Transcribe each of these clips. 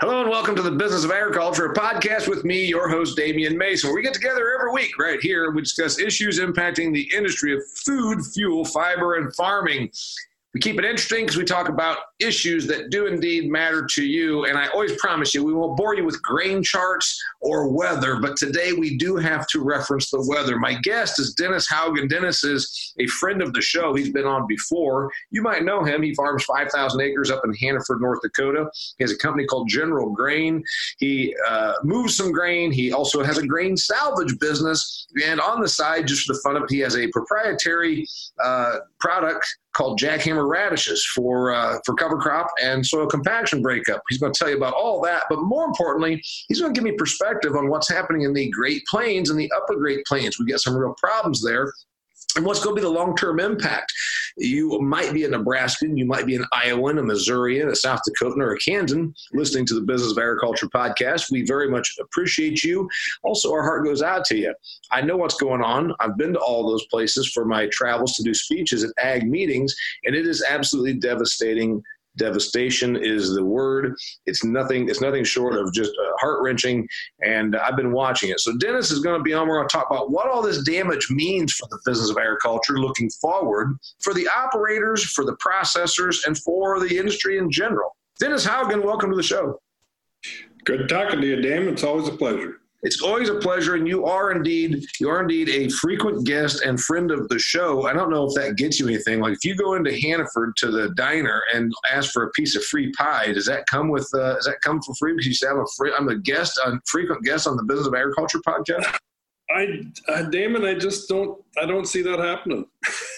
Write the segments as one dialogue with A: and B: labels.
A: Hello and welcome to the Business of Agriculture, a podcast with me, your host, Damian Mason, we get together every week right here. We discuss issues impacting the industry of food, fuel, fiber, and farming. We keep it interesting because we talk about issues that do indeed matter to you. And I always promise you, we won't bore you with grain charts or weather, but today we do have to reference the weather. My guest is Dennis Haugen. Dennis is a friend of the show. He's been on before. You might know him. He farms 5,000 acres up in Hannaford, North Dakota. He has a company called General Grain. He uh, moves some grain. He also has a grain salvage business. And on the side, just for the fun of it, he has a proprietary uh, product called jackhammer radishes for uh, for cover crop and soil compaction breakup. He's going to tell you about all that, but more importantly, he's going to give me perspective on what's happening in the Great Plains and the Upper Great Plains. We got some real problems there and what's going to be the long term impact? You might be a Nebraskan, you might be an Iowan, a Missourian, a South Dakotan, or a Kansan listening to the Business of Agriculture podcast. We very much appreciate you. Also, our heart goes out to you. I know what's going on. I've been to all those places for my travels to do speeches at ag meetings, and it is absolutely devastating devastation is the word. It's nothing. It's nothing short of just uh, heart wrenching. And I've been watching it. So Dennis is going to be on. We're going to talk about what all this damage means for the business of agriculture looking forward, for the operators, for the processors, and for the industry in general. Dennis Haugen, welcome to the show.
B: Good talking to you, Dan. It's always a pleasure.
A: It's always a pleasure, and you are indeed you are indeed a frequent guest and friend of the show. I don't know if that gets you anything. Like if you go into Hannaford to the diner and ask for a piece of free pie, does that come with? Uh, does that come for free? Because you say I'm a free, I'm a guest, a frequent guest on the Business of Agriculture podcast.
B: I, uh, Damian, I just don't, I don't see that happening.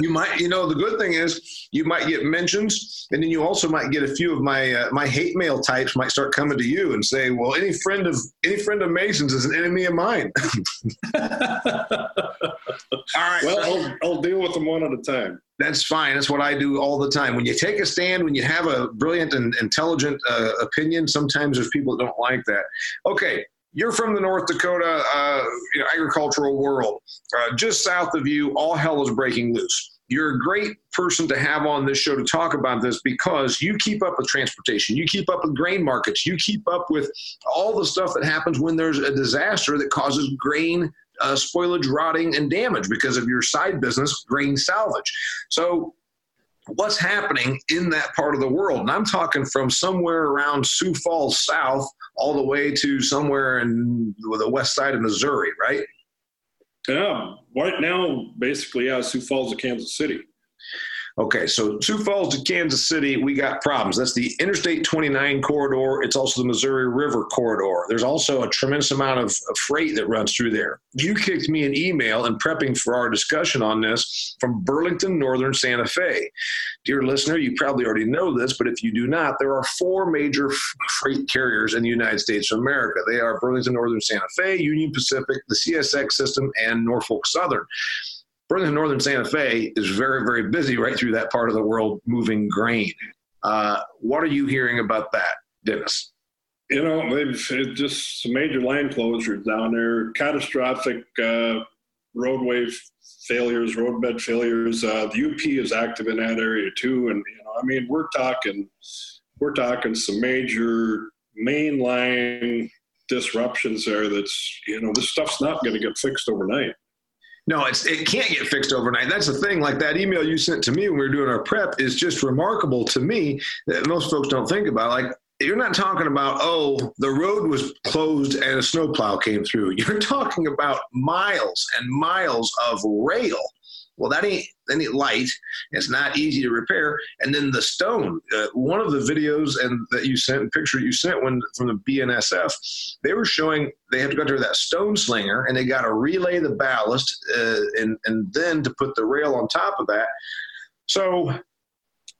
A: you might, you know, the good thing is you might get mentions, and then you also might get a few of my uh, my hate mail types might start coming to you and say, "Well, any friend of any friend of Mason's is an enemy of mine."
B: All right. Well, I'll, I'll deal with them one at a time.
A: That's fine. That's what I do all the time. When you take a stand, when you have a brilliant and intelligent uh, opinion, sometimes there's people that don't like that. Okay, you're from the North Dakota uh, you know, agricultural world. Uh, just south of you, all hell is breaking loose. You're a great person to have on this show to talk about this because you keep up with transportation, you keep up with grain markets, you keep up with all the stuff that happens when there's a disaster that causes grain uh, spoilage, rotting, and damage because of your side business, grain salvage. So what's happening in that part of the world. And I'm talking from somewhere around Sioux Falls South all the way to somewhere in the west side of Missouri, right?
B: Yeah, right now, basically, yeah, Sioux Falls to Kansas City.
A: Okay, so Sioux Falls to Kansas City, we got problems. That's the Interstate 29 corridor. It's also the Missouri River corridor. There's also a tremendous amount of, freight that runs through there. You kicked me an email in prepping for our discussion on this from Burlington Northern Santa Fe. Dear listener, you probably already know this, but if you do not, there are four major freight carriers in the United States of America. They are Burlington Northern Santa Fe, Union Pacific, the CSX system, and Norfolk Southern. Burlington Northern Santa Fe is very, very busy right through that part of the world moving grain. Uh, what are you hearing about that, Dennis?
B: You know, they've just some major line closures down there, catastrophic uh, roadway failures, roadbed failures. Uh, the UP is active in that area too, and you know, I mean, we're talking, we're talking some major mainline disruptions there. That's you know, this stuff's not going to get fixed overnight.
A: No, it's it can't get fixed overnight. That's the thing. Like that email you sent to me when we were doing our prep is just remarkable to me that most folks don't think about. Like you're not talking about oh the road was closed and a snowplow came through. You're talking about miles and miles of rail well, that ain't any light. It's not easy to repair. And then the stone, uh, one of the videos and that you sent, picture you sent when from the BNSF, they were showing they had to go through that stone slinger and they got to relay the ballast uh, and and then to put the rail on top of that. So,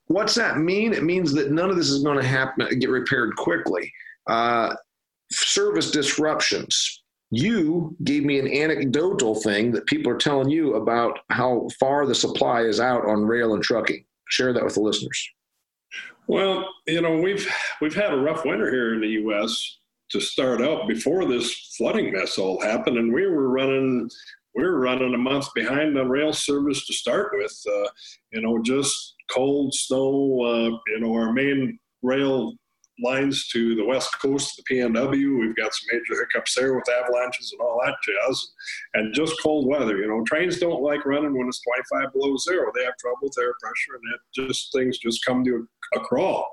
A: what's that mean? It means that none of this is going to happen get repaired quickly. Uh, service disruptions you gave me an anecdotal thing that people are telling you about how far the supply is out on rail and trucking. Share that with the listeners.
B: Well, you know, we've we've had a rough winter here in the U.S. to start out before this flooding mess all happened, and we were running we were running a month behind on rail service to start with. Uh, you know, just cold snow. Uh, you know, our main rail lines to the west coast of the PNW. We've got some major hiccups there with avalanches and all that jazz, and just cold weather. You know, trains don't like running when it's 25 below zero. They have trouble with air pressure, and it just things just come to a, a crawl.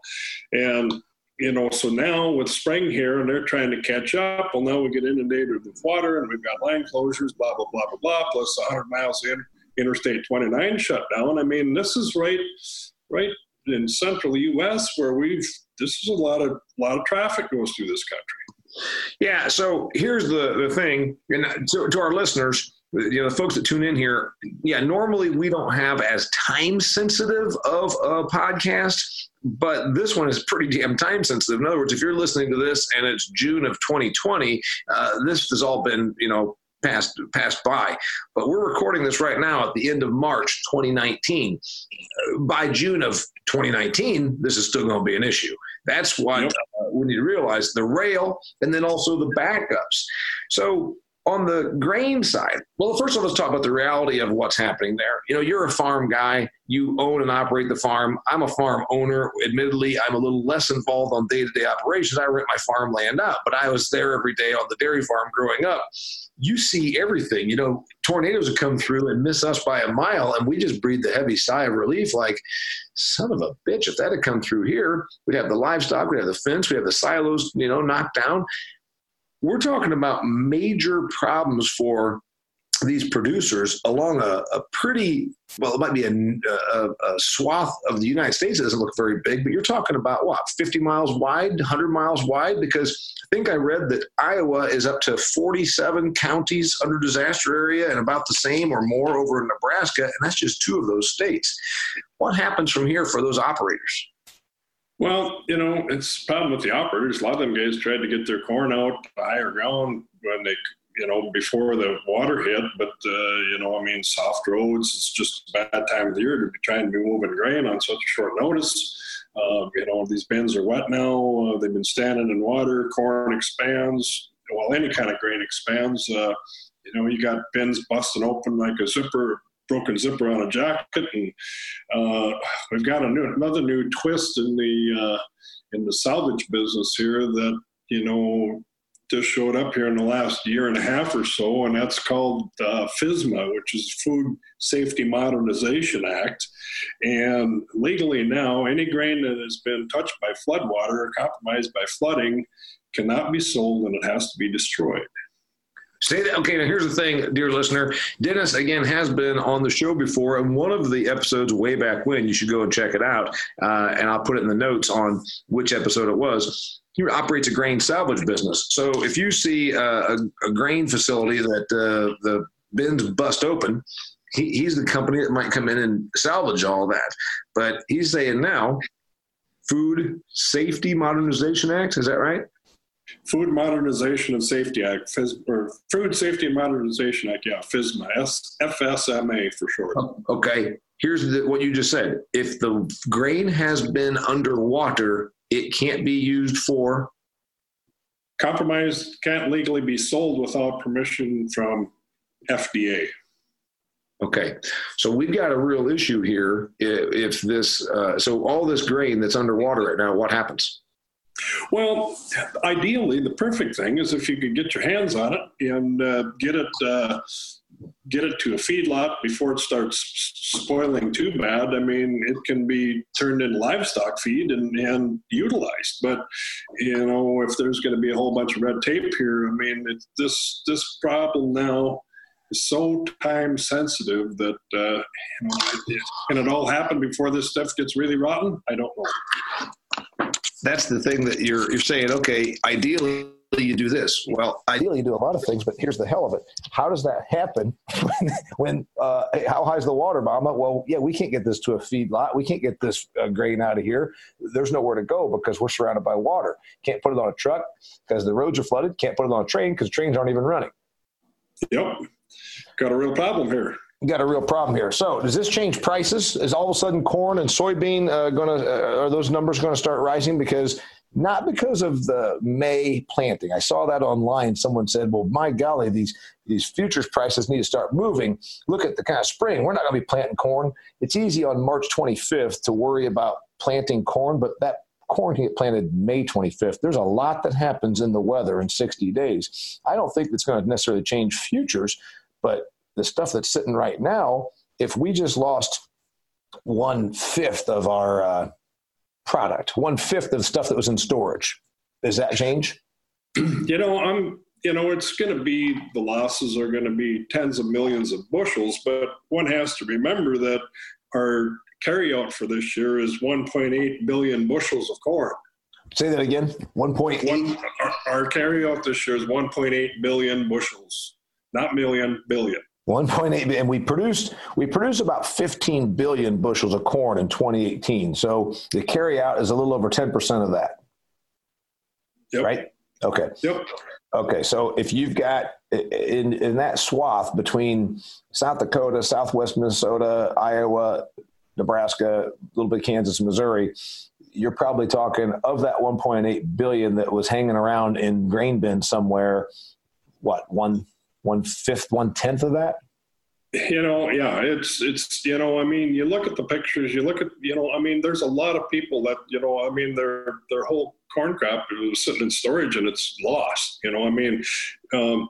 B: And you know, so now with spring here and they're trying to catch up, well, now we get inundated with water and we've got line closures, blah, blah, blah, blah, blah, plus 100 miles in, Interstate 29 shut down. I mean, this is right, right in central U.S. where we've, this is a lot of, a lot of traffic goes through this country.
A: Yeah. So here's the, the thing, and to, to our listeners, you know the folks that tune in here yeah normally we don't have as time sensitive of a podcast but this one is pretty damn time sensitive in other words if you're listening to this and it's june of 2020 uh, this has all been you know passed passed by but we're recording this right now at the end of march 2019 by june of 2019 this is still going to be an issue that's what yep. uh, we need to realize the rail and then also the backups so on the grain side, well, first of all, let's talk about the reality of what's happening there. You know, you're a farm guy, you own and operate the farm. I'm a farm owner. Admittedly, I'm a little less involved on day to day operations. I rent my farmland out, but I was there every day on the dairy farm growing up. You see everything. You know, tornadoes would come through and miss us by a mile, and we just breathe the heavy sigh of relief like, son of a bitch, if that had come through here, we'd have the livestock, we'd have the fence, we'd have the silos, you know, knocked down we're talking about major problems for these producers along a, a pretty well it might be a, a, a, swath of the united states it doesn't look very big but you're talking about what 50 miles wide 100 miles wide? Because i think i read that iowa is up to 47 counties under disaster area and about the same or more over in nebraska and that's just two of those states. What happens from here for those operators?
B: Well, you know, it's a problem with the operators. A lot of them guys tried to get their corn out higher ground when they, you know, before the water hit. But, uh, you know, I mean, soft roads, it's just a bad time of the year to be trying to be moving grain on such a short notice. Uh, you know, these bins are wet now. Uh, they've been standing in water. Corn expands. Well, any kind of grain expands. Uh, you know, you got bins busting open like a zipper broken zipper on a jacket, and uh, we've got a new, another new twist in the uh, in the salvage business here that you know just showed up here in the last year and a half or so, and that's called uh, FSMA, which is Food Safety Modernization Act. And legally now, any grain that has been touched by floodwater or compromised by flooding cannot be sold and it has to be destroyed.
A: Say that. Okay, now here's the thing, dear listener. Dennis, again, has been on the show before, and one of the episodes way back when, you should go and check it out. Uh, and I'll put it in the notes on which episode it was. He operates a grain salvage business. So if you see uh, a, a, grain facility that uh, the bins bust open, he, he's the company that might come in and salvage all that. But he's saying now, Food Safety Modernization Act, is that right?
B: Food Modernization and Safety Act, or Food Safety and Modernization Act, yeah, FSMA, FSMA for short. Oh,
A: okay, here's the, what you just said. If the grain has been underwater, it can't be used for.
B: Compromised can't legally be sold without permission from FDA.
A: Okay, so we've got a real issue here. If, this, uh, so all this grain that's underwater right now, what happens?
B: Well, ideally, the perfect thing is if you could get your hands on it and uh, get it uh, get it to a feedlot before it starts spoiling too bad. I mean, it can be turned into livestock feed and, and utilized. But you know, if there's going to be a whole bunch of red tape here, I mean, this this problem now is so time sensitive that uh, you know, can it all happen before this stuff gets really rotten? I don't know
A: that's the thing that you're you're saying. Okay, ideally you do this. Well,
C: ideally you do a lot of things, but here's the hell of it: how does that happen when? when uh, how high is the water, Mama? Well, yeah, we can't get this to a feed lot. We can't get this uh, grain out of here. There's nowhere to go because we're surrounded by water. Can't put it on a truck because the roads are flooded. Can't put it on a train because trains aren't even running.
B: Yep, got a real problem here
C: got a real problem here. So, does this change prices? Is all of a sudden corn and soybean uh, going to uh, are those numbers going to start rising because not because of the May planting? I saw that online. Someone said, "Well, my golly, these these futures prices need to start moving. Look at the kind of spring. We're not going to be planting corn. It's easy on March 25th to worry about planting corn, but that
A: corn can get planted May 25th. There's a lot that happens in the weather in 60 days. I don't think it's going to necessarily change futures, but the stuff that's sitting right now, if we just lost one fifth of our uh, product, one fifth of stuff that was in storage, does that change?
B: You know, I'm you know, it's going to be the losses are going to be tens of millions of bushels, but one has to remember that our carryout for this year is 1.8 billion bushels of corn.
A: Say that again. 1.8.
B: One, our, our carryout this year is 1.8 billion bushels, not million, billion.
A: 1.8 and we produced we produced about 15 billion bushels of corn in 2018 so the carry out is a little over 10% of that.
B: Yep.
A: right? Okay.
B: Yep.
A: Okay so if you've got in in that swath between south dakota southwest minnesota iowa nebraska a little bit kansas missouri you're probably talking of that 1.8 billion that was hanging around in grain bins somewhere what one one fifth, one tenth of that?
B: You know, yeah, it's it's you know, I mean, you look at the pictures, you look at you know, I mean, there's a lot of people that you know, I mean, their their whole corn crop is sitting in storage and it's lost. You know, I mean, um,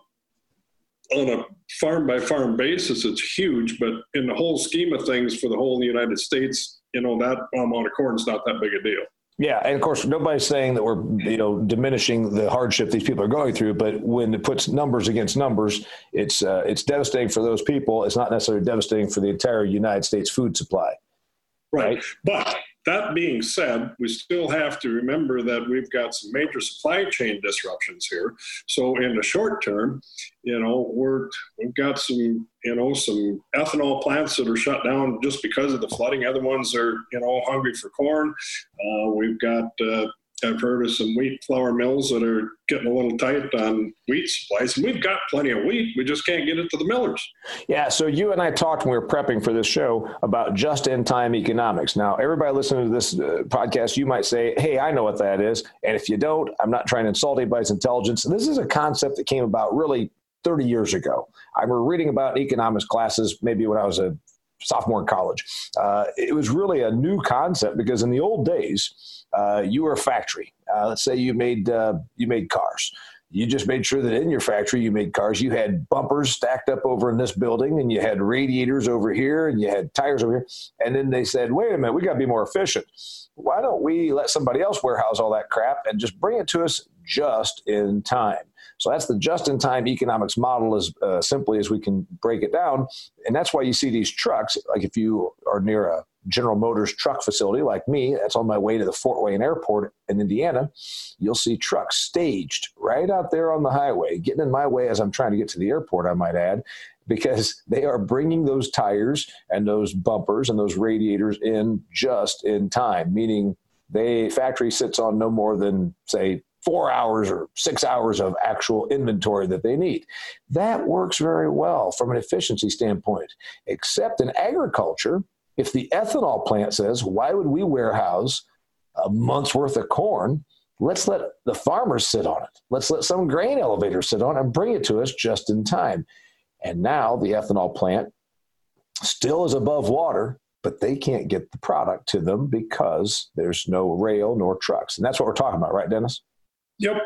B: on a farm by farm basis, it's huge, but in the whole scheme of things for the whole United States, you know, that amount of corn is not that big a deal.
A: Yeah, and of course, nobody's saying that we're you know diminishing the hardship these people are going through. But when it puts numbers against numbers, it's uh, it's devastating for those people. It's not necessarily devastating for the entire United States food supply.
B: Right, right? but that being said, we still have to remember that we've got some major supply chain disruptions here. So in the short term, you know, we're we've got some you know some ethanol plants that are shut down just because of the flooding. Other ones are you know hungry for corn. Uh, we've got uh, I've heard of some wheat flour mills that are getting a little tight on wheat supplies. And we've got plenty of wheat. We just can't get it to the millers.
A: Yeah. So you and I talked when we were prepping for this show about just in time economics. Now, everybody listening to this uh, podcast, you might say, hey, I know what that is. And if you don't, I'm not trying to insult anybody's intelligence. This is a concept that came about really 30 years ago. I were reading about economics classes maybe when I was a sophomore in college. Uh, it was really a new concept because in the old days, uh, you were a factory. Uh, let's say you made uh, you made cars. You just made sure that in your factory you made cars. You had bumpers stacked up over in this building, and you had radiators over here, and you had tires over here. And then they said, "Wait a minute, we got to be more efficient. Why don't we let somebody else warehouse all that crap and just bring it to us just in time?" So that's the just-in-time economics model, as uh, simply as we can break it down. And that's why you see these trucks. Like if you are near a General Motors truck facility like me, that's on my way to the Fort Wayne Airport in Indiana, you'll see trucks staged right out there on the highway, getting in my way as I'm trying to get to the airport, I might add, because they are bringing those tires and those bumpers and those radiators in just in time, meaning the factory sits on no more than, say, four hours or six hours of actual inventory that they need. That works very well from an efficiency standpoint, except in agriculture. If the ethanol plant says, why would we warehouse a month's worth of corn? Let's let the farmers sit on it. Let's let some grain elevator sit on it and bring it to us just in time. And now the ethanol plant still is above water, but they can't get the product to them because there's no rail nor trucks. And that's what we're talking about, right, Dennis?
B: Yep.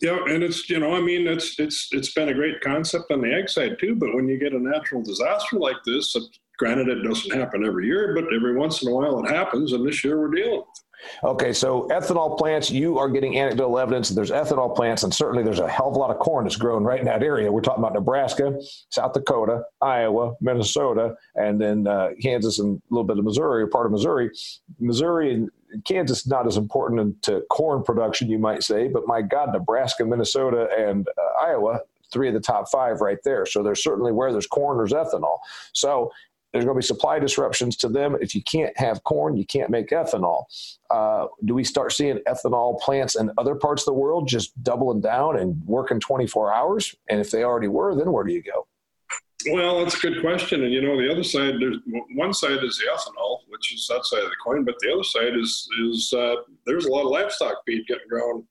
B: Yeah, and it's you know, I mean, it's it's it's been a great concept on the ag side too. But when you get a natural disaster like this, granted it doesn't happen every year, but every once in a while it happens, and this year we're dealing with it.
A: Okay, so ethanol plants, you are getting anecdotal evidence that there's ethanol plants, and certainly there's a hell of a lot of corn that's grown right in that area. We're talking about Nebraska, South Dakota, Iowa, Minnesota, and then uh, Kansas and a little bit of Missouri, part of Missouri. Missouri and Kansas is not as important to corn production, you might say, but my God, Nebraska, Minnesota, and uh, Iowa, three of the top five right there. So there's certainly where there's corn, there's ethanol. So there's going to be supply disruptions to them. If you can't have corn, you can't make ethanol. Uh, do we start seeing ethanol plants in other parts of the world just doubling down and working 24 hours? And if they already were, then where do you go?
B: Well, that's a good question. And you know, the other side, there's one side is the ethanol, which is that side of the coin, but the other side is is uh, there's a lot of livestock feed getting grown,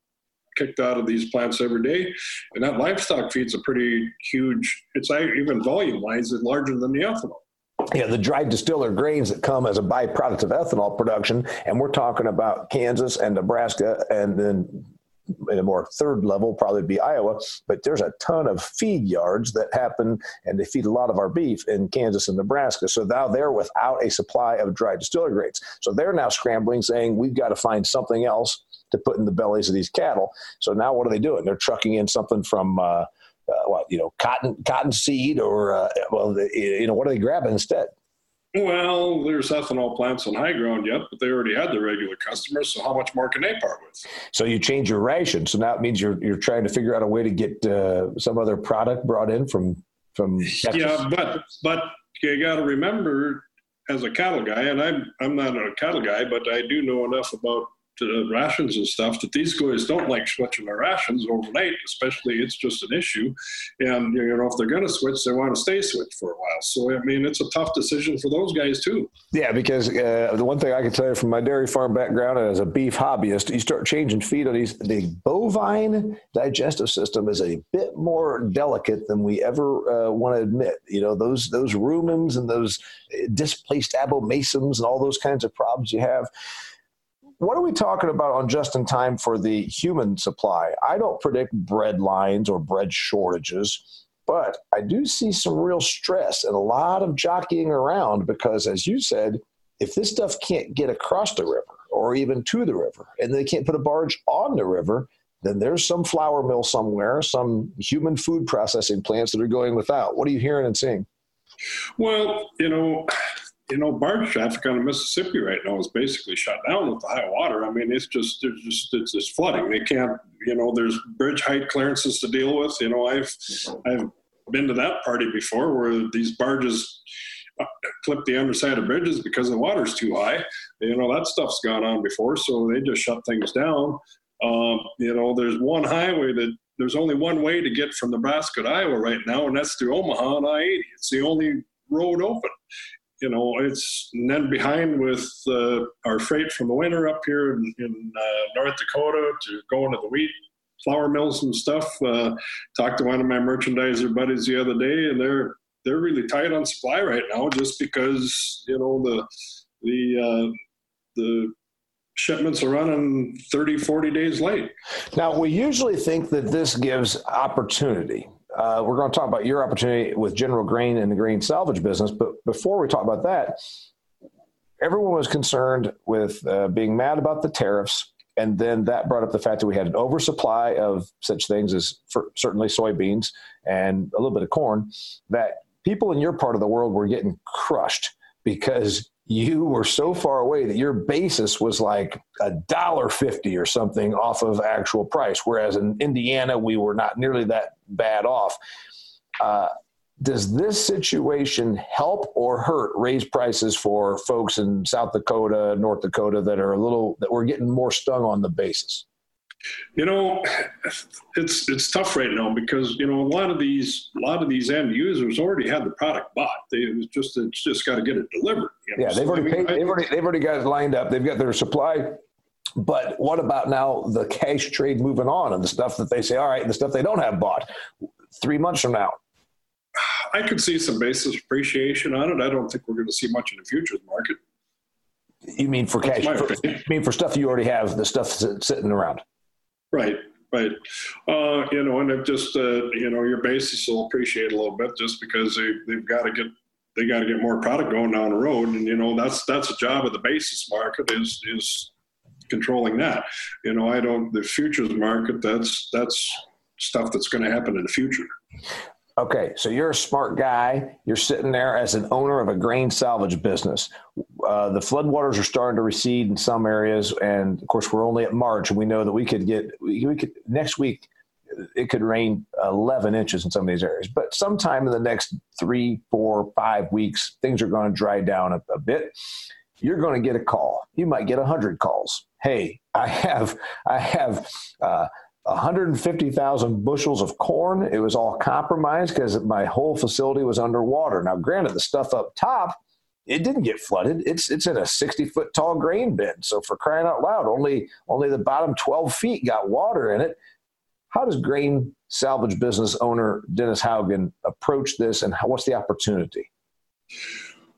B: kicked out of these plants every day, and that livestock feed's a pretty huge. It's even volume wise, it's larger than the ethanol.
A: Yeah, the dried distiller grains that come as a byproduct of ethanol production. And we're talking about Kansas and Nebraska and then in a more third level, probably be Iowa. But there's a ton of feed yards that happen, and they feed a lot of our beef in Kansas and Nebraska. So now they're without a supply of dry distiller grains. So they're now scrambling, saying we've got to find something else to put in the bellies of these cattle. So now what are they doing? They're trucking in something from. Uh, uh, what you know, cotton cotton seed, or uh, well, you know, what are they grabbing instead?
B: Well, there's ethanol plants on high ground yet, but they already had the regular customers. So how much more can they part with?
A: So you change your ration. So now it means you're you're trying to figure out a way to get uh, some other product brought in from from. Texas.
B: Yeah, but but you got to remember, as a cattle guy, and I'm I'm not a cattle guy, but I do know enough about to rations and stuff that these guys don't like switching their rations overnight, especially it's just an issue. And you know, if they're going to switch, they want to stay switched for a while. So I mean, it's a tough decision for those guys too.
A: Yeah, because uh, the one thing I can tell you from my dairy farm background and as a beef hobbyist, you start changing feed on these. The bovine digestive system is a bit more delicate than we ever uh, want to admit. You know, those those rumens and those uh, displaced abomasums and all those kinds of problems you have what are we talking about on just in time for the human supply? I don't predict bread lines or bread shortages, but I do see some real stress and a lot of jockeying around because, as you said, if this stuff can't get across the river or even to the river and they can't put a barge on the river, then there's some flour mill somewhere, some human food processing plants that are going without. What are you hearing and seeing?
B: Well, you know, you know, barge traffic on the Mississippi right now is basically shut down with the high water. I mean, it's just there's just it's just flooding. They can't, you know, there's bridge height clearances to deal with. You know, I've I've been to that party before where these barges uh, clip the underside of bridges because the water's too high. You know, that stuff's gone on before, so they just shut things down. Um, you know, there's one highway that there's only one way to get from Nebraska to Iowa right now, and that's through Omaha on I 80. It's the only road open you know, it's and then behind with uh, our freight from the winter up here in, in uh, North Dakota to going to the wheat flour mills and stuff. Uh, talked to one of my merchandiser buddies the other day, and they're they're really tight on supply right now, just because you know the the uh, the shipments are running 30 40 days late
A: now we usually think that this gives opportunity uh, we're going to talk about your opportunity with General Grain and the grain salvage business. But before we talk about that, everyone was concerned with uh, being mad about the tariffs. And then that brought up the fact that we had an oversupply of such things as certainly soybeans and a little bit of corn, that people in your part of the world were getting crushed because you were so far away that your basis was like a dollar fifty or something off of actual price, whereas in Indiana we were not nearly that bad off. Uh, does this situation help or hurt raise prices for folks in South Dakota, North Dakota that are a little that we're getting more stung on the basis?
B: You know, it's it's tough right now because you know a lot of these a lot of these end users already had the product bought. They it's just it's just got to get it delivered.
A: You know? Yeah, they've already paid, they've already they've already got it lined up. They've got their supply. But what about now the cash trade moving on and the stuff that they say, all right, and the stuff they don't have bought three months from now?
B: I could see some basis appreciation on it. I don't think we're going to see much in the futures market.
A: You mean for cash? For, you mean for stuff you already have, the stuff sitting around?
B: Right, right. Uh, you know, and it just uh, you know your basis will appreciate a little bit just because they they've got to get they got to get more product going down the road, and you know that's that's a job of the basis market is is controlling that. You know, I don't the futures market. That's that's stuff that's going to happen in the future.
A: Okay, so you're a smart guy. You're sitting there as an owner of a grain salvage business. Uh, the floodwaters are starting to recede in some areas, and of course, we're only at March, and we know that we could get we, could next week. It could rain 11 inches in some of these areas, but sometime in the next three, four, five weeks, things are going to dry down a, a bit. You're going to get a call. You might get a hundred calls. Hey, I have I have uh, 150,000 bushels of corn. It was all compromised because my whole facility was underwater. Now, granted, the stuff up top, it didn't get flooded. It's it's in a 60 foot tall grain bin. So for crying out loud, only only the bottom 12 feet got water in it. How does grain salvage business owner Dennis Haugen approach this, and how, what's the opportunity?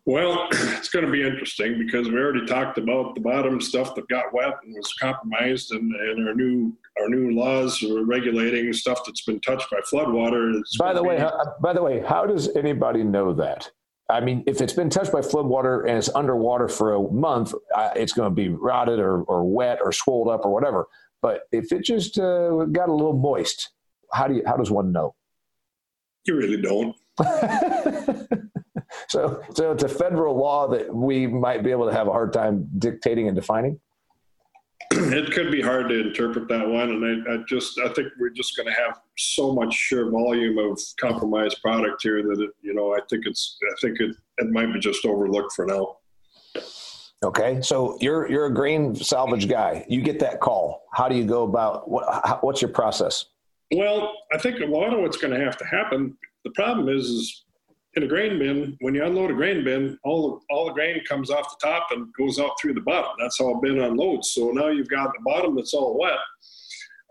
B: Well, it's going to be interesting because we already talked about the bottom stuff that got wet and was compromised, and, and our new our new laws are regulating stuff that's been touched by floodwater.
A: By the way, how, by the way, how does anybody know that? I mean, if it's been touched by floodwater and it's underwater for a month, uh, it's going to be rotted or, or wet or swelled up or whatever. But if it just uh, got a little moist, how do you? How does one know?
B: You really don't.
A: so, so it's a federal law that we might be able to have a hard time dictating and defining.
B: It could be hard to interpret that one, and I, I just I think we're just going to have so much sheer volume of compromised product here that it, you know I think it's I think it it might be just overlooked for now.
A: Okay, so you're you're a grain salvage guy. You get that call. How do you go about what? How, what's your process?
B: Well, I think a lot of what's going to have to happen. The problem is, is in a grain bin, when you unload a grain bin, all the, all the grain comes off the top and goes out through the bottom. That's how a bin unloads. So now you've got the bottom that's all wet.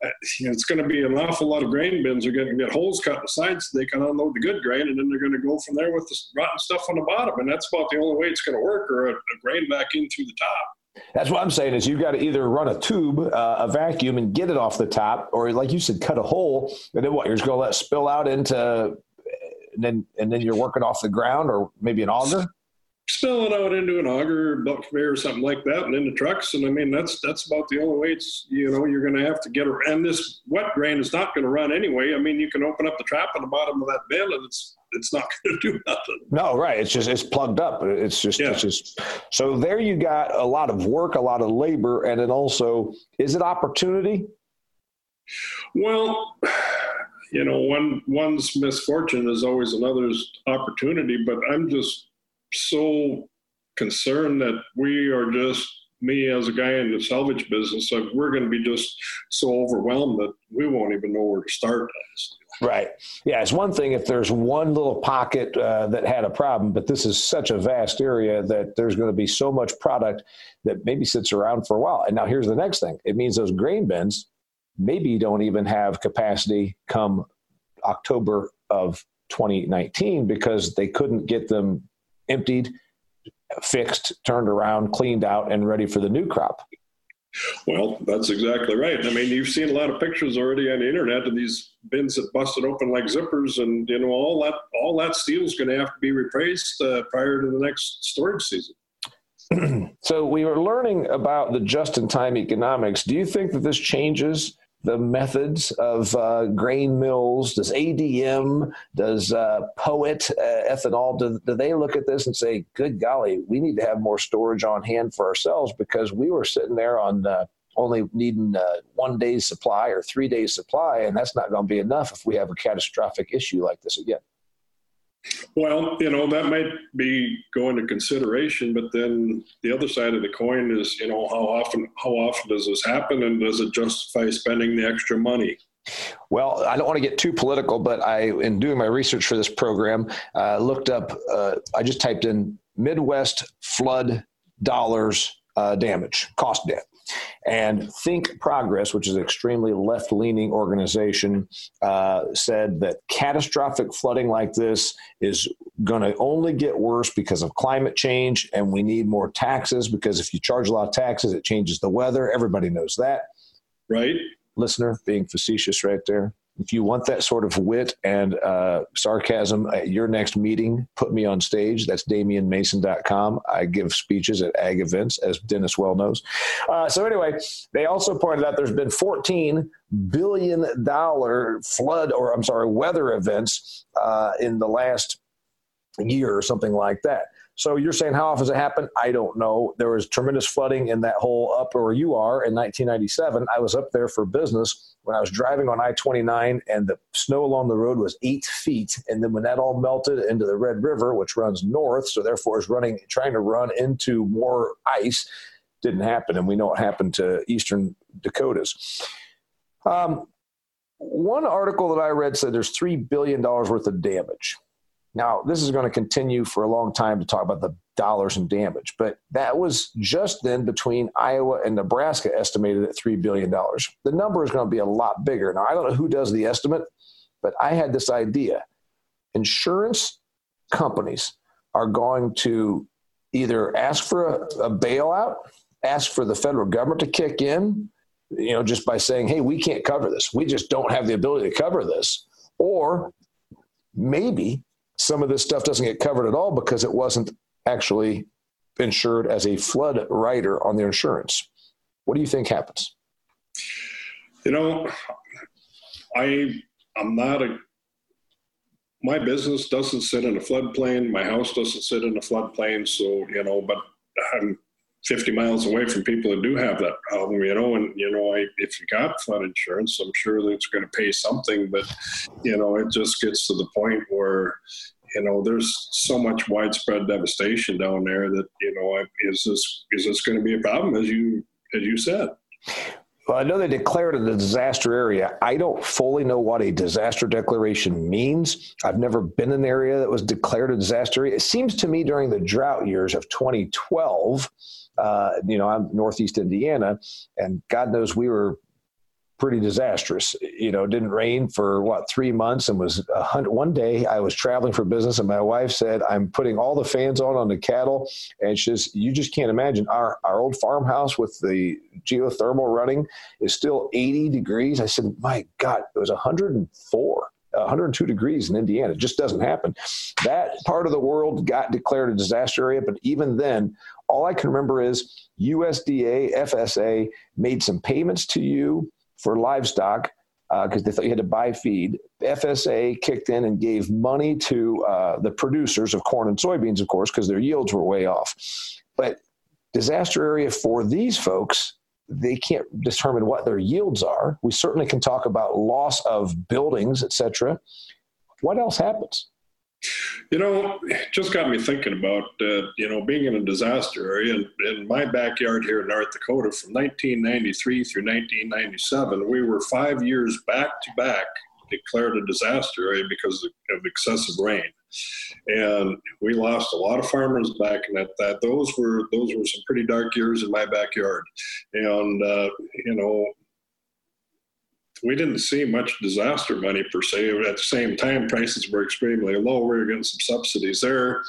B: Uh, it's going to be an awful lot of grain bins are going to get holes cut in the sides so they can unload the good grain, and then they're going to go from there with the rotten stuff on the bottom. And that's about the only way it's going to work, or a, a grain back in through the top.
A: That's what I'm saying is you've got to either run a tube, uh, a vacuum, and get it off the top, or like you said, cut a hole, and then what? You're just going to let spill out into and then and then you're working off the ground or maybe an auger?
B: Spill it out into an auger buck or something like that and into trucks. And i mean that's that's about the only way it's you know you're going to have to get and this wet grain is not going to run anyway. I mean you can open up the trap on the bottom of that bin and it's it's not going to do nothing.
A: No right. It's just it's plugged up. It's just yeah. it's just so there you got a lot of work a lot of labor and then also is it opportunity?
B: Well you know, one one's misfortune is always another's opportunity. But I'm just so concerned that we are just me as a guy in the salvage business. Like we're going to be just so overwhelmed that we won't even know where to start.
A: Right. Yeah, it's one thing if there's one little pocket uh, that had a problem, but this is such a vast area that there's going to be so much product that maybe sits around for a while. And now here's the next thing it means those grain bins maybe don't even have capacity come October of 2019 because they couldn't get them emptied, fixed, turned around, cleaned out, and ready for the new crop.
B: Well, that's exactly right. I mean, you've seen a lot of pictures already on the internet of these bins that busted open like zippers, and you know all that all that steel is going to have to be replaced uh, prior to the next storage season.
A: so we were learning about the just-in-time economics. Do you think that this changes the methods of uh, grain mills? Does ADM, does uh, POET uh, ethanol, do, do they look at this and say, good golly, we need to have more storage on hand for ourselves because we were sitting there on uh, only needing uh, one day's supply or three days supply, and that's not going to be enough if we have a catastrophic issue like this again.
B: Well, you know, that might be going to consideration, but then the other side of the coin is, you know, how often how often does this happen and does it justify spending the extra money?
A: Well, I don't want to get too political, but I, in doing my research for this program, uh, looked up. Uh, I just typed in Midwest flood dollars uh, damage cost debt, and Think Progress, which is an extremely left leaning organization, uh, said that catastrophic flooding like this is going to only get worse because of climate change, and we need more taxes because if you charge a lot of taxes, it changes the weather. Everybody knows that.
B: Right.
A: Listener, being facetious right there. If you want that sort of wit and uh, sarcasm at your next meeting, put me on stage. That's damianmason.com. I give speeches at ag events, as Dennis well knows. Uh, so, anyway, they also pointed out there's been 14 billion dollar flood or I'm sorry, weather events uh, in the last year or something like that. So you're saying how often does it happen? I don't know. There was tremendous flooding in that whole up where you are in 1997. I was up there for business when I was driving on I-29 and the snow along the road was eight feet. And then when that all melted into the Red River, which runs north, so therefore is running, trying to run into more ice, didn't happen. And we know what happened to Eastern Dakotas. Um, one article that I read said there's $3 billion worth of damage. Now, this is going to continue for a long time to talk about the dollars in damage, but that was just then between Iowa and Nebraska estimated at $3 billion. The number is going to be a lot bigger. Now, I don't know who does the estimate, but I had this idea. Insurance companies are going to either ask for a, a bailout, ask for the federal government to kick in, you know, just by saying, hey, we can't cover this. We just don't have the ability to cover this. Or maybe some of this stuff doesn't get covered at all because it wasn't actually insured as a flood rider on their insurance. What do you think happens?
B: You know, I I'm not a my business doesn't sit in a floodplain. My house doesn't sit in a floodplain. So you know, but I'm 50 miles away from people that do have that problem, you know, and, you know, I, if you got flood insurance, I'm sure that it's going to pay something, but, you know, it just gets to the point where, you know, there's so much widespread devastation down there that, you know, is this, is this going to be a problem as you, as you said?
A: Well, I know they declared it a disaster area. I don't fully know what a disaster declaration means. I've never been in an area that was declared a disaster area. It seems to me during the drought years of 2012, uh, you know, I'm Northeast Indiana, and God knows we were pretty disastrous. You know, didn't rain for what three months, and was a hundred. One day I was traveling for business, and my wife said, "I'm putting all the fans on on the cattle," and she says, "You just can't imagine our our old farmhouse with the geothermal running is still 80 degrees." I said, "My God, it was 104." 102 degrees in Indiana. It just doesn't happen. That part of the world got declared a disaster area, but even then, all I can remember is USDA, FSA made some payments to you for livestock because uh, they thought you had to buy feed. FSA kicked in and gave money to uh, the producers of corn and soybeans, of course, because their yields were way off. But disaster area for these folks, they can't determine what their yields are. We certainly can talk about loss of buildings, etc. What else happens?
B: You know, just got me thinking about, uh, you know, being in a disaster area. In, in, my backyard here in North Dakota from 1993 through 1997, we were five years back to back declared a disaster area because of excessive rain. And we lost a lot of farmers back in that, that those were those were some pretty dark years in my backyard. And uh, you know, we didn't see much disaster money per se. At the same time, prices were extremely low. We were getting some subsidies there.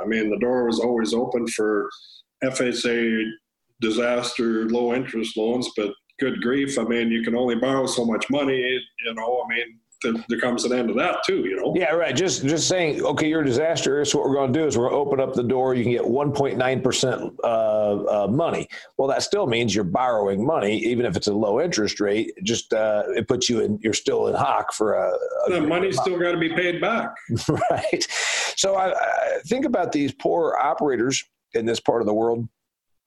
B: I mean, the door was always open for FSA disaster low interest loans, but good grief, I mean, you can only borrow so much money. You know, I mean, there comes an end to that too, you know.
A: Yeah, right. Just just saying, okay, you're a disaster. So what we're going to do is we're going to open up the door. You can get 1.9 percent uh, uh, money. Well, that still means you're borrowing money, even if it's a low interest rate. Just uh, it puts you in. You're still in hock for a.
B: a the money's still got to be paid back.
A: right. So I, I think about these poor operators in this part of the world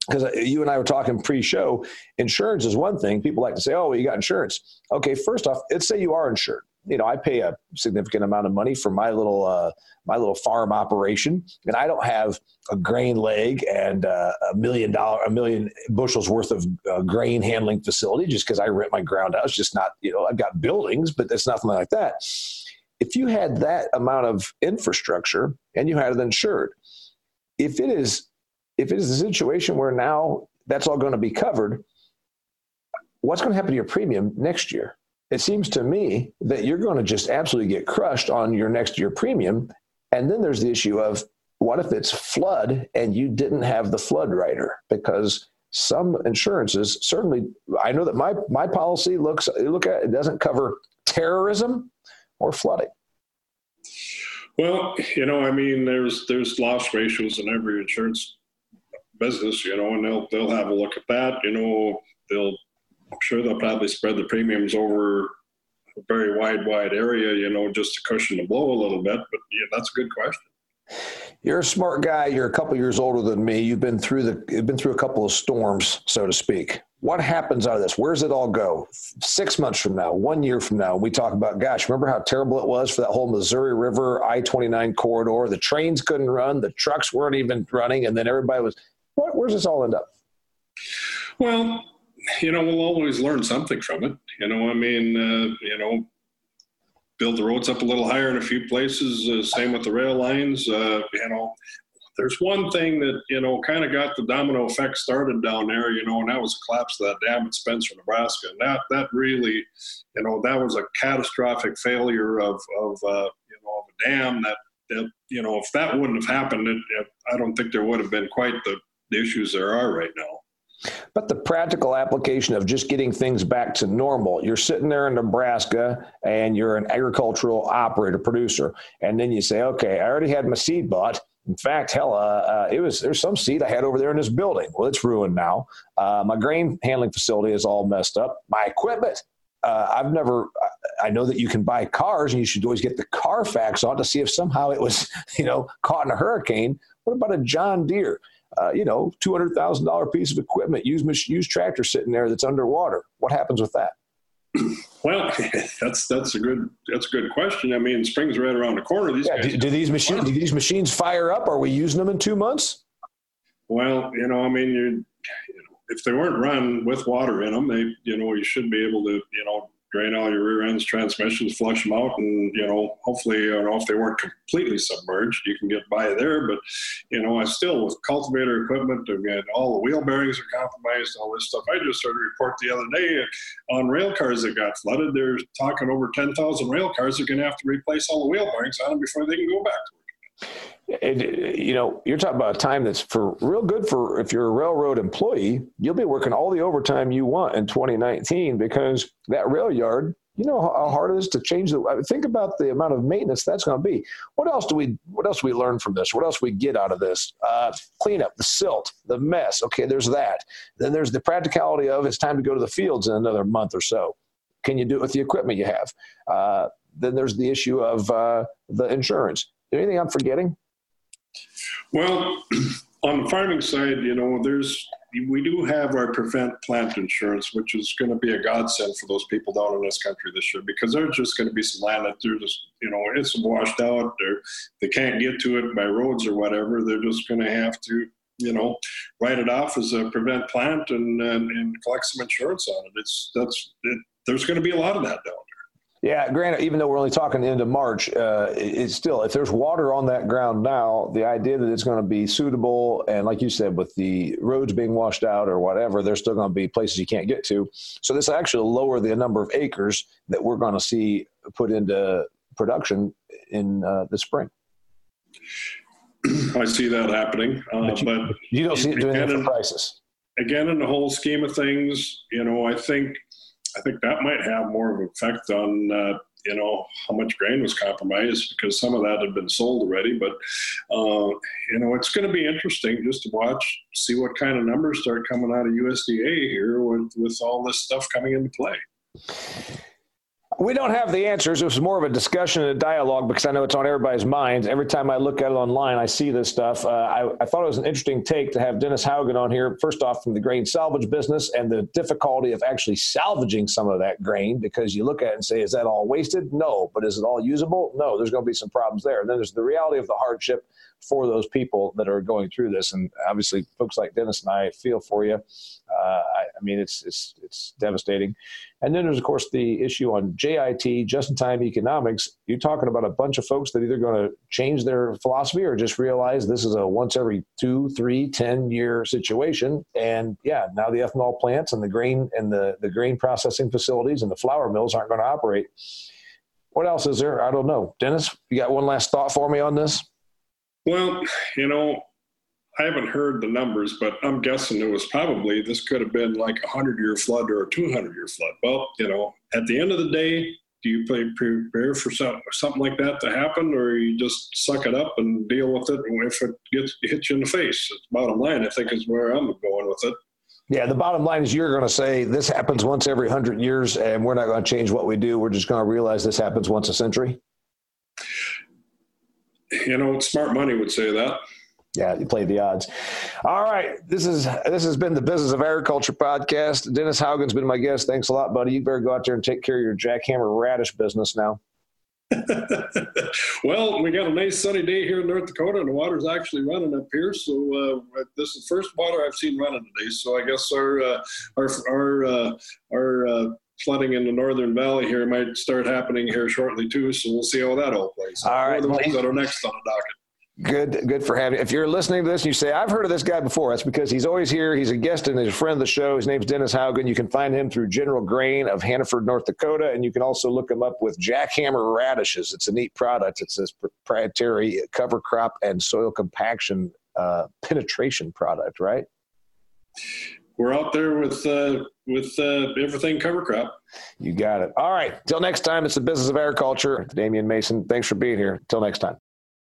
A: because you and I were talking pre-show, insurance is one thing. People like to say, "Oh, well, you got insurance." Okay, first off, let's say you are insured you know, I pay a significant amount of money for my little uh, my little farm operation, and I don't have a grain leg and uh, a million dollar a million bushels worth of uh, grain handling facility just because I rent my ground out. It's just not you know I've got buildings, but it's nothing like that. If you had that amount of infrastructure and you had it insured, if it is if it is a situation where now that's all going to be covered, what's going to happen to your premium next year? It seems to me that you're going to just absolutely get crushed on your next year premium. And then there's the issue of what if it's flood and you didn't have the flood rider? Because some insurances certainly, I know that my, my policy looks, look at it doesn't cover terrorism or flooding.
B: Well, you know, I mean, there's there's loss ratios in every insurance business, you know, and they'll they'll have a look at that. You know, they'll I'm sure they'll probably spread the premiums over a very wide, wide area, you know, just to cushion the blow a little bit. But yeah, that's a good question.
A: You're a smart guy. You're a couple years older than me. You've been through the you've been through a couple of storms, so to speak. What happens out of this? Where does it all go? Six months from now, one year from now, we talk about, gosh, remember how terrible it was for that whole Missouri River I 29 corridor? The trains couldn't run, the trucks weren't even running, and then everybody was, what, where's this all end up?
B: Well, you know, we'll always learn something from it. You know, I mean, uh, you know, build the roads up a little higher in a few places. Uh, same with the rail lines. Uh, you know, there's one thing that you know kind of got the domino effect started down there. You know, and that was the collapse of that dam at Spencer, Nebraska. And that that really, you know, that was a catastrophic failure of of uh, you know of a dam that it, you know, if that wouldn't have happened, it, it, I don't think there would have been quite the, the issues there are right now.
A: But the practical application of just getting things back to normal, you're sitting there in Nebraska and you're an agricultural operator, producer, and then you say, okay, I already had my seed bought. In fact, hell, uh, uh, it was there's some seed I had over there in this building. Well, it's ruined now. Uh, my grain handling facility is all messed up. My equipment, uh, I've never. I know that you can buy cars, and you should always get the Carfax on to see if somehow it was, you know, caught in a hurricane. What about a John Deere? Uh, you know, two hundred thousand dollar piece of equipment, used used tractor sitting there that's underwater. What happens with that?
B: Well, that's that's a good that's a good question. I mean, spring's right around the corner. These
A: yeah, do, do, these machines do these machines fire up? Are we using them in two months?
B: Well, you know, I mean, you, you know, if they weren't run with water in them, they, you know, you should be able to, you know, drain all your rear ends, transmissions, flush them out, and you know, hopefully, don't know if they weren't completely submerged, you can get by there. But you know, I still with cultivator equipment, again, all the wheel bearings are compromised, all this stuff. I just heard a report the other day on rail cars that got flooded. They're talking over ten thousand rail cars are going to have to replace all the wheel bearings on them before they can go back to work.
A: You know, you're talking about a time that's for real good for if you're a railroad employee, you'll be working all the overtime you want in 2019 because that rail yard, you know how hard it is to change the. Think about the amount of maintenance that's going to be. What else do we? What else do we learn from this? What else we get out of this? Uh, cleanup, the silt, the mess. Okay, there's that. Then there's the practicality of it's time to go to the fields in another month or so. Can you do it with the equipment you have? Uh, then there's the issue of uh, the insurance. Anything I'm forgetting?
B: Well, on the farming side, you know, there's we do have our prevent plant insurance, which is going to be a godsend for those people down in this country this year because there's just going to be some land that they're just, you know, it's washed out or they can't get to it by roads or whatever. They're just going to have to, you know, write it off as a prevent plant and and, and collect some insurance on it. It's that's it, there's going to be a lot of that down
A: yeah, granted, even though we're only talking the end of March, uh, it's still if there's water on that ground now, the idea that it's going to be suitable, and like you said, with the roads being washed out or whatever, there's still going to be places you can't get to. So this actually lower the number of acres that we're going to see put into production in uh, the spring.
B: I see that happening, uh, but, you,
A: but, you, don't see it doing that for prices.
B: Again, in the whole scheme of things, you know, I think I think that might have more of an effect on uh, you know how much grain was compromised because some of that had been sold already. But uh, you know it's going to be interesting just to watch, see what kind of numbers start coming out of USDA here with with all this stuff coming into play.
A: We don't have the answers. It was more of a discussion and a dialogue because I know it's on everybody's minds. Every time I look at it online, I see this stuff. Uh, I, I, thought it was an interesting take to have Dennis Haugen on here, first off, from the grain salvage business and the difficulty of actually salvaging some of that grain because you look at it and say, is that all wasted? No. But is it all usable? No. There's going to be some problems there. And then there's the reality of the hardship for those people that are going through this. And obviously, folks like Dennis and I feel for you. Uh, I, I, mean, it's it's it's devastating. And then there's of course the issue on JIT, just-in-time economics. You're talking about a bunch of folks that either going to change their philosophy or just realize this is a once every two, three, ten year situation. And yeah, now the ethanol plants and the grain and the the grain processing facilities and the flour mills aren't going to operate. What else is there? I don't know. Dennis, you got one last thought for me on this?
B: Well, you know, I haven't heard the numbers, but I'm guessing it was probably this could have been like a hundred year flood or a 200 year flood. Well, you know, at the end of the day, do you prepare for something like that to happen, or you just suck it up and deal with it? And if it gets hits you in the face, it's bottom line. I think is where I'm going with it.
A: Yeah, the bottom line is you're going to say this happens once every hundred years, and we're not going to change what we do. We're just going to realize this happens once a century.
B: You know, smart money would say that.
A: Yeah, you play the odds. All right, this is this has been the Business of Agriculture podcast. Dennis Haugen's been my guest. Thanks a lot, buddy. You better go out there and take care of your jackhammer radish business now.
B: well, we got a nice sunny day here in North Dakota, and the water's actually running up here. So uh, this is the first water I've seen running today. So I guess our uh, our our uh, our uh, flooding in the northern valley here might start happening here shortly too. So we'll see how that all plays.
A: All right,
B: the ones that are next on the docket.
A: Good, good for having. If you're listening to this and you say, "I've heard of this guy before," that's because he's always here. He's a guest and he's a friend of the show. His name's Dennis Haugen. You can find him through General Grain of Hannaford, North Dakota, and you can also look him up with Jackhammer radishes. It's a neat product. It's this proprietary cover crop and soil compaction uh, penetration product, right?
B: We're out there with uh, with uh, everything cover crop.
A: You got it. All right. Till next time, it's the business of agriculture. Damian Mason, thanks for being here. Till next time.